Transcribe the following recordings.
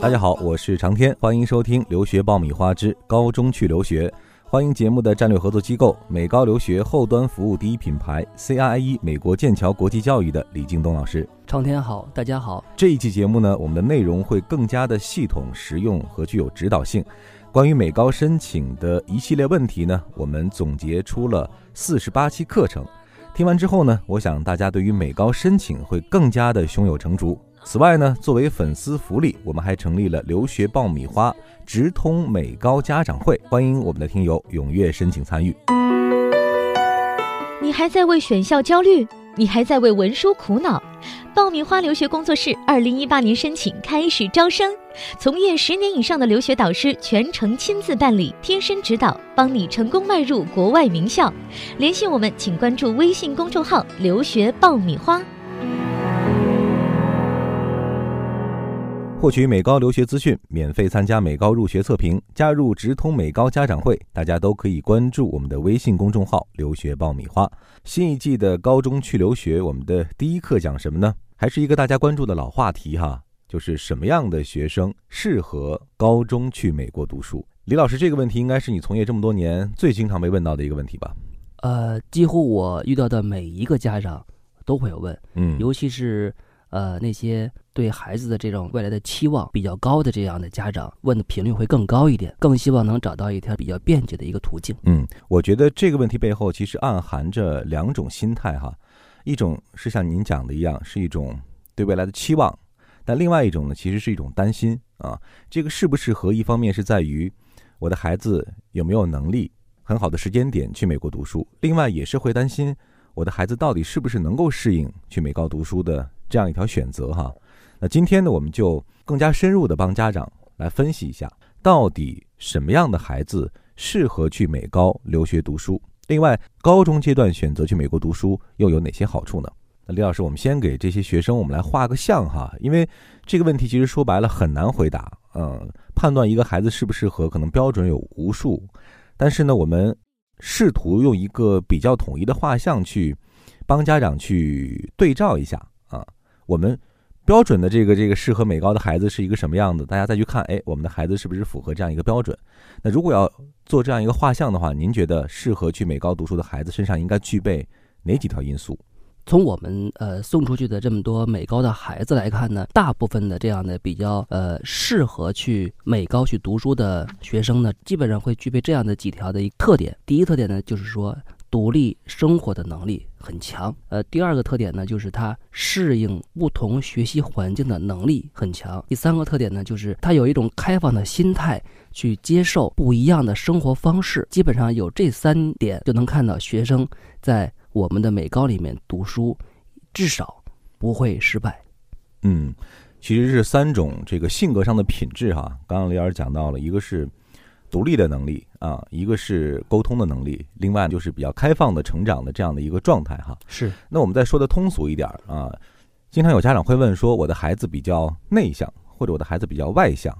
大家好，我是长天，欢迎收听《留学爆米花之高中去留学》。欢迎节目的战略合作机构美高留学后端服务第一品牌 CRIE 美国剑桥国际教育的李敬东老师。长天好，大家好。这一期节目呢，我们的内容会更加的系统、实用和具有指导性。关于美高申请的一系列问题呢，我们总结出了四十八期课程。听完之后呢，我想大家对于美高申请会更加的胸有成竹。此外呢，作为粉丝福利，我们还成立了留学爆米花直通美高家长会，欢迎我们的听友踊跃申请参与。你还在为选校焦虑？你还在为文书苦恼？爆米花留学工作室二零一八年申请开始招生，从业十年以上的留学导师全程亲自办理，贴身指导，帮你成功迈入国外名校。联系我们，请关注微信公众号“留学爆米花”。获取美高留学资讯，免费参加美高入学测评，加入直通美高家长会，大家都可以关注我们的微信公众号“留学爆米花”。新一季的高中去留学，我们的第一课讲什么呢？还是一个大家关注的老话题哈，就是什么样的学生适合高中去美国读书？李老师，这个问题应该是你从业这么多年最经常被问到的一个问题吧？呃，几乎我遇到的每一个家长都会有问，嗯，尤其是。呃，那些对孩子的这种未来的期望比较高的这样的家长，问的频率会更高一点，更希望能找到一条比较便捷的一个途径。嗯，我觉得这个问题背后其实暗含着两种心态哈，一种是像您讲的一样，是一种对未来的期望，但另外一种呢，其实是一种担心啊。这个适不适合，一方面是在于我的孩子有没有能力很好的时间点去美国读书，另外也是会担心我的孩子到底是不是能够适应去美高读书的。这样一条选择哈，那今天呢，我们就更加深入的帮家长来分析一下，到底什么样的孩子适合去美高留学读书。另外，高中阶段选择去美国读书又有哪些好处呢？那李老师，我们先给这些学生我们来画个像哈，因为这个问题其实说白了很难回答。嗯，判断一个孩子适不适合，可能标准有无数，但是呢，我们试图用一个比较统一的画像去帮家长去对照一下啊。我们标准的这个这个适合美高的孩子是一个什么样子？大家再去看，哎，我们的孩子是不是符合这样一个标准？那如果要做这样一个画像的话，您觉得适合去美高读书的孩子身上应该具备哪几条因素？从我们呃送出去的这么多美高的孩子来看呢，大部分的这样的比较呃适合去美高去读书的学生呢，基本上会具备这样的几条的一个特点。第一特点呢，就是说。独立生活的能力很强，呃，第二个特点呢，就是他适应不同学习环境的能力很强。第三个特点呢，就是他有一种开放的心态去接受不一样的生活方式。基本上有这三点，就能看到学生在我们的美高里面读书，至少不会失败。嗯，其实是三种这个性格上的品质哈。刚刚李老师讲到了，一个是。独立的能力啊，一个是沟通的能力，另外就是比较开放的成长的这样的一个状态哈。是。那我们再说的通俗一点啊，经常有家长会问说，我的孩子比较内向，或者我的孩子比较外向。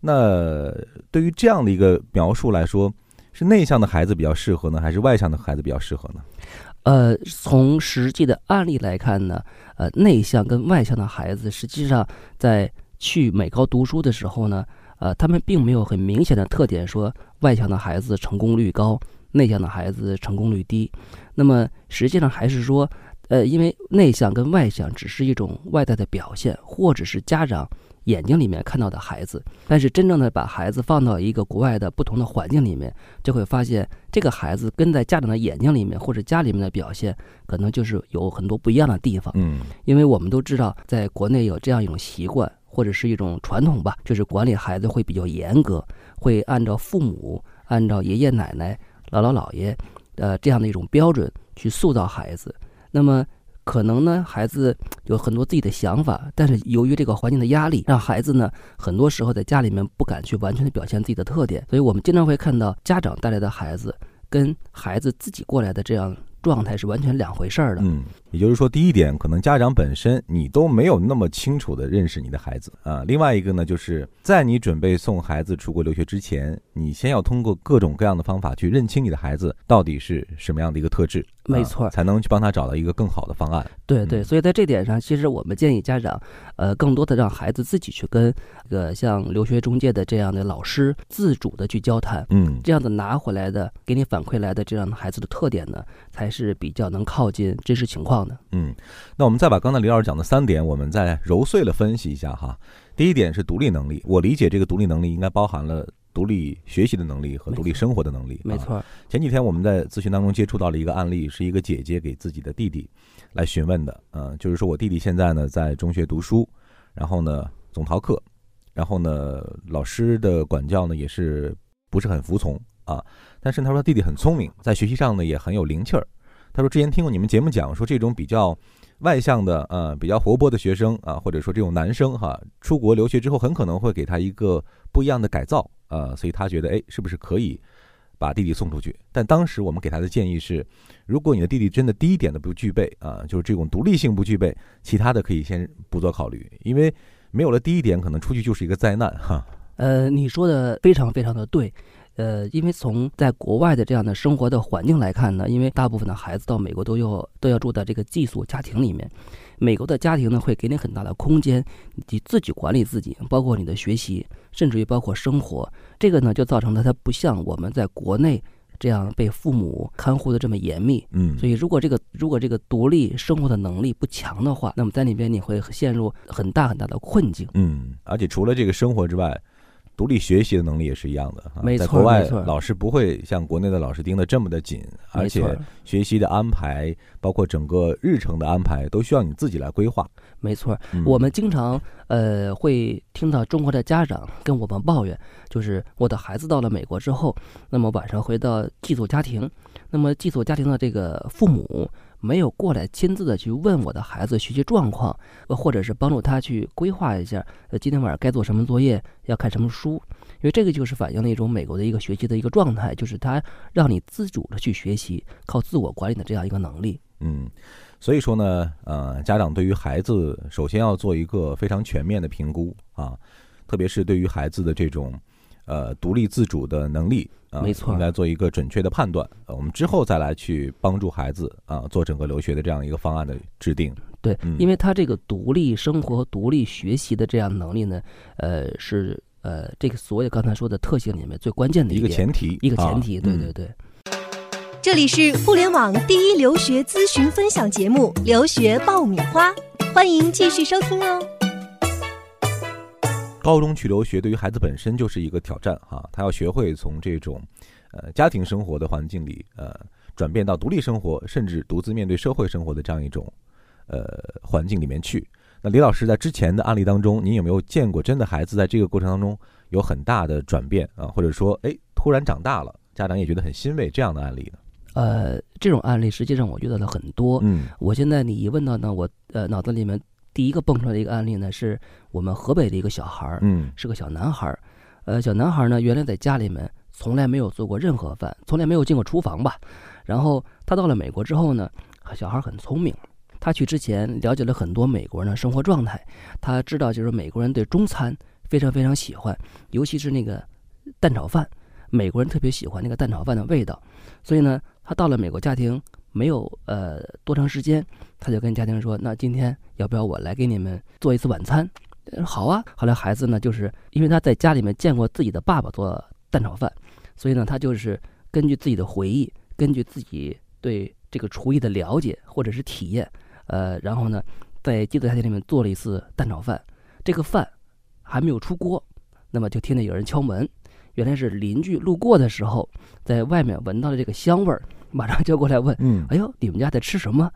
那对于这样的一个描述来说，是内向的孩子比较适合呢，还是外向的孩子比较适合呢？呃，从实际的案例来看呢，呃，内向跟外向的孩子，实际上在去美高读书的时候呢。呃，他们并没有很明显的特点，说外向的孩子成功率高，内向的孩子成功率低。那么实际上还是说，呃，因为内向跟外向只是一种外在的表现，或者是家长眼睛里面看到的孩子。但是真正的把孩子放到一个国外的不同的环境里面，就会发现这个孩子跟在家长的眼睛里面或者家里面的表现，可能就是有很多不一样的地方。嗯，因为我们都知道，在国内有这样一种习惯。或者是一种传统吧，就是管理孩子会比较严格，会按照父母、按照爷爷奶奶、姥姥姥爷，呃这样的一种标准去塑造孩子。那么可能呢，孩子有很多自己的想法，但是由于这个环境的压力，让孩子呢很多时候在家里面不敢去完全的表现自己的特点。所以我们经常会看到家长带来的孩子跟孩子自己过来的这样。状态是完全两回事儿的。嗯，也就是说，第一点，可能家长本身你都没有那么清楚的认识你的孩子啊。另外一个呢，就是在你准备送孩子出国留学之前，你先要通过各种各样的方法去认清你的孩子到底是什么样的一个特质。没错啊才能去帮他找到一个更好的方案。对对，嗯所以在这点上，其实我们建议家长，呃，更多的让孩子自己去跟这个像留学中介的这样的老师自主的去交谈，嗯这样子拿回来的给你反馈来的这样的孩子的特点呢，才是比较能靠近真实情况的。嗯，那我们再把刚才李老师讲的三点，我们再揉碎了分析一下哈。第一点是独立能力，我理解这个独立能力应该包含了独立学习的能力和独立生活的能力。啊没错，前几天我们在咨询当中接触到了一个案例，是一个姐姐给自己的弟弟来询问的，嗯、就是说我弟弟现在呢在中学读书，然后呢总逃课，然后呢老师的管教呢也是不是很服从啊，但是他说弟弟很聪明，在学习上呢也很有灵气儿。他说之前听过你们节目讲说这种比较外向的呃比较活泼的学生啊，或者说这种男生哈，出国留学之后很可能会给他一个不一样的改造呃、所以他觉得哎是不是可以把弟弟送出去？但当时我们给他的建议是，如果你的弟弟真的第一点都不具备啊，就是这种独立性不具备，其他的可以先不做考虑，因为没有了第一点，可能出去就是一个灾难哈。呃，你说的非常非常的对。呃，因为从在国外的这样的生活的环境来看呢，因为大部分的孩子到美国都要都要住在这个寄宿家庭里面，美国的家庭呢会给你很大的空间，你自己管理自己，包括你的学习，甚至于包括生活。这个呢就造成了它不像我们在国内这样被父母看护的这么严密。嗯所以，如果这个如果这个独立生活的能力不强的话，那么在那边你会陷入很大很大的困境。嗯，而且除了这个生活之外，独立学习的能力也是一样的哈。没错在国外老师不会像国内的老师盯得这么的紧，而且学习的安排，包括整个日程的安排，都需要你自己来规划。没错，嗯我们经常呃会听到中国的家长跟我们抱怨，就是我的孩子到了美国之后，那么晚上回到寄宿家庭，那么寄宿家庭的这个父母没有过来亲自的去问我的孩子学习状况，或者是帮助他去规划一下，呃今天晚上该做什么作业，要看什么书，因为这个就是反映了一种美国的一个学习的一个状态，就是他让你自主的去学习，靠自我管理的这样一个能力。嗯，所以说呢，呃，家长对于孩子首先要做一个非常全面的评估啊，特别是对于孩子的这种呃独立自主的能力啊，没错应该做一个准确的判断。呃，我们之后再来去帮助孩子啊做整个留学的这样一个方案的制定。对嗯，因为他这个独立生活、独立学习的这样能力呢，呃，是呃这个所有刚才说的特性里面最关键的一个前提，一个前提，对对对。这里是互联网第一留学咨询分享节目《留学爆米花》，欢迎继续收听哦。高中去留学对于孩子本身就是一个挑战哈，他要学会从这种呃家庭生活的环境里呃转变到独立生活，甚至独自面对社会生活的这样一种呃环境里面去。那李老师在之前的案例当中，您有没有见过真的孩子在这个过程当中有很大的转变啊，或者说哎突然长大了，家长也觉得很欣慰这样的案例呢？呃，这种案例实际上我遇到了很多。嗯我现在你一问到呢，我呃脑子里面第一个蹦出来的一个案例呢，是我们河北的一个小孩儿，嗯是个小男孩儿。呃，小男孩儿呢，原来在家里面从来没有做过任何饭，从来没有进过厨房吧。然后他到了美国之后呢，小孩儿很聪明。他去之前了解了很多美国人的生活状态，他知道就是美国人对中餐非常非常喜欢，尤其是那个蛋炒饭，美国人特别喜欢那个蛋炒饭的味道。所以呢，他到了美国家庭没有呃多长时间，他就跟家庭说：“那今天要不要我来给你们做一次晚餐？”好啊。后来孩子呢，就是因为他在家里面见过自己的爸爸做蛋炒饭，所以呢，他就是根据自己的回忆，根据自己对这个厨艺的了解或者是体验，呃，然后呢，在寄宿家庭里面做了一次蛋炒饭。这个饭还没有出锅，那么就听见有人敲门，原来是邻居路过的时候，在外面闻到了这个香味儿，马上就过来问嗯：“哎呦，你们家在吃什么？”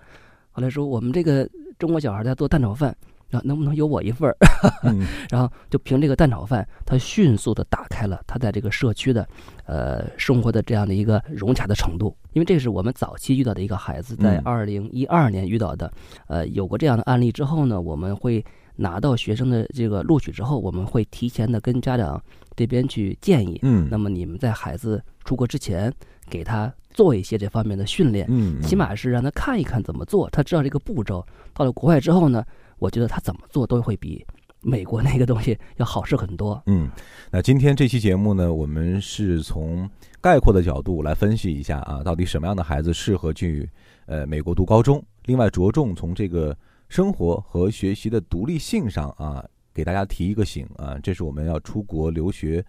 后来说：“我们这个中国小孩在做蛋炒饭，啊，能不能有我一份儿？”嗯 然后就凭这个蛋炒饭，他迅速的打开了他在这个社区的，呃，生活的这样的一个融洽的程度。因为这是我们早期遇到的一个孩子，在嗯二零一二年遇到的，呃，有过这样的案例之后呢，我们会拿到学生的这个录取之后，我们会提前的跟家长这边去建议，嗯，那么你们在孩子出国之前，给他做一些这方面的训练，嗯起码是让他看一看怎么做，他知道这个步骤。到了国外之后呢，我觉得他怎么做都会比美国那个东西要好事很多。嗯，那今天这期节目呢，我们是从概括的角度来分析一下啊，到底什么样的孩子适合去呃美国读高中？另外，着重从这个生活和学习的独立性上啊，给大家提一个醒啊，这是我们要出国留学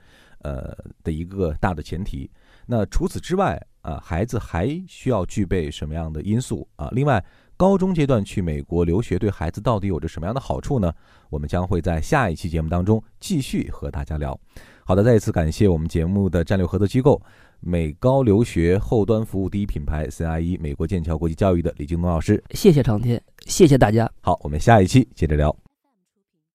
呃的一个大的前提。那除此之外啊，孩子还需要具备什么样的因素啊？另外。高中阶段去美国留学对孩子到底有着什么样的好处呢？我们将会在下一期节目当中继续和大家聊。好的，再一次感谢我们节目的战略合作机构美高留学后端服务第一品牌 CIE 美国剑桥国际教育的李京东老师。谢谢长天，谢谢大家。好，我们下一期接着聊。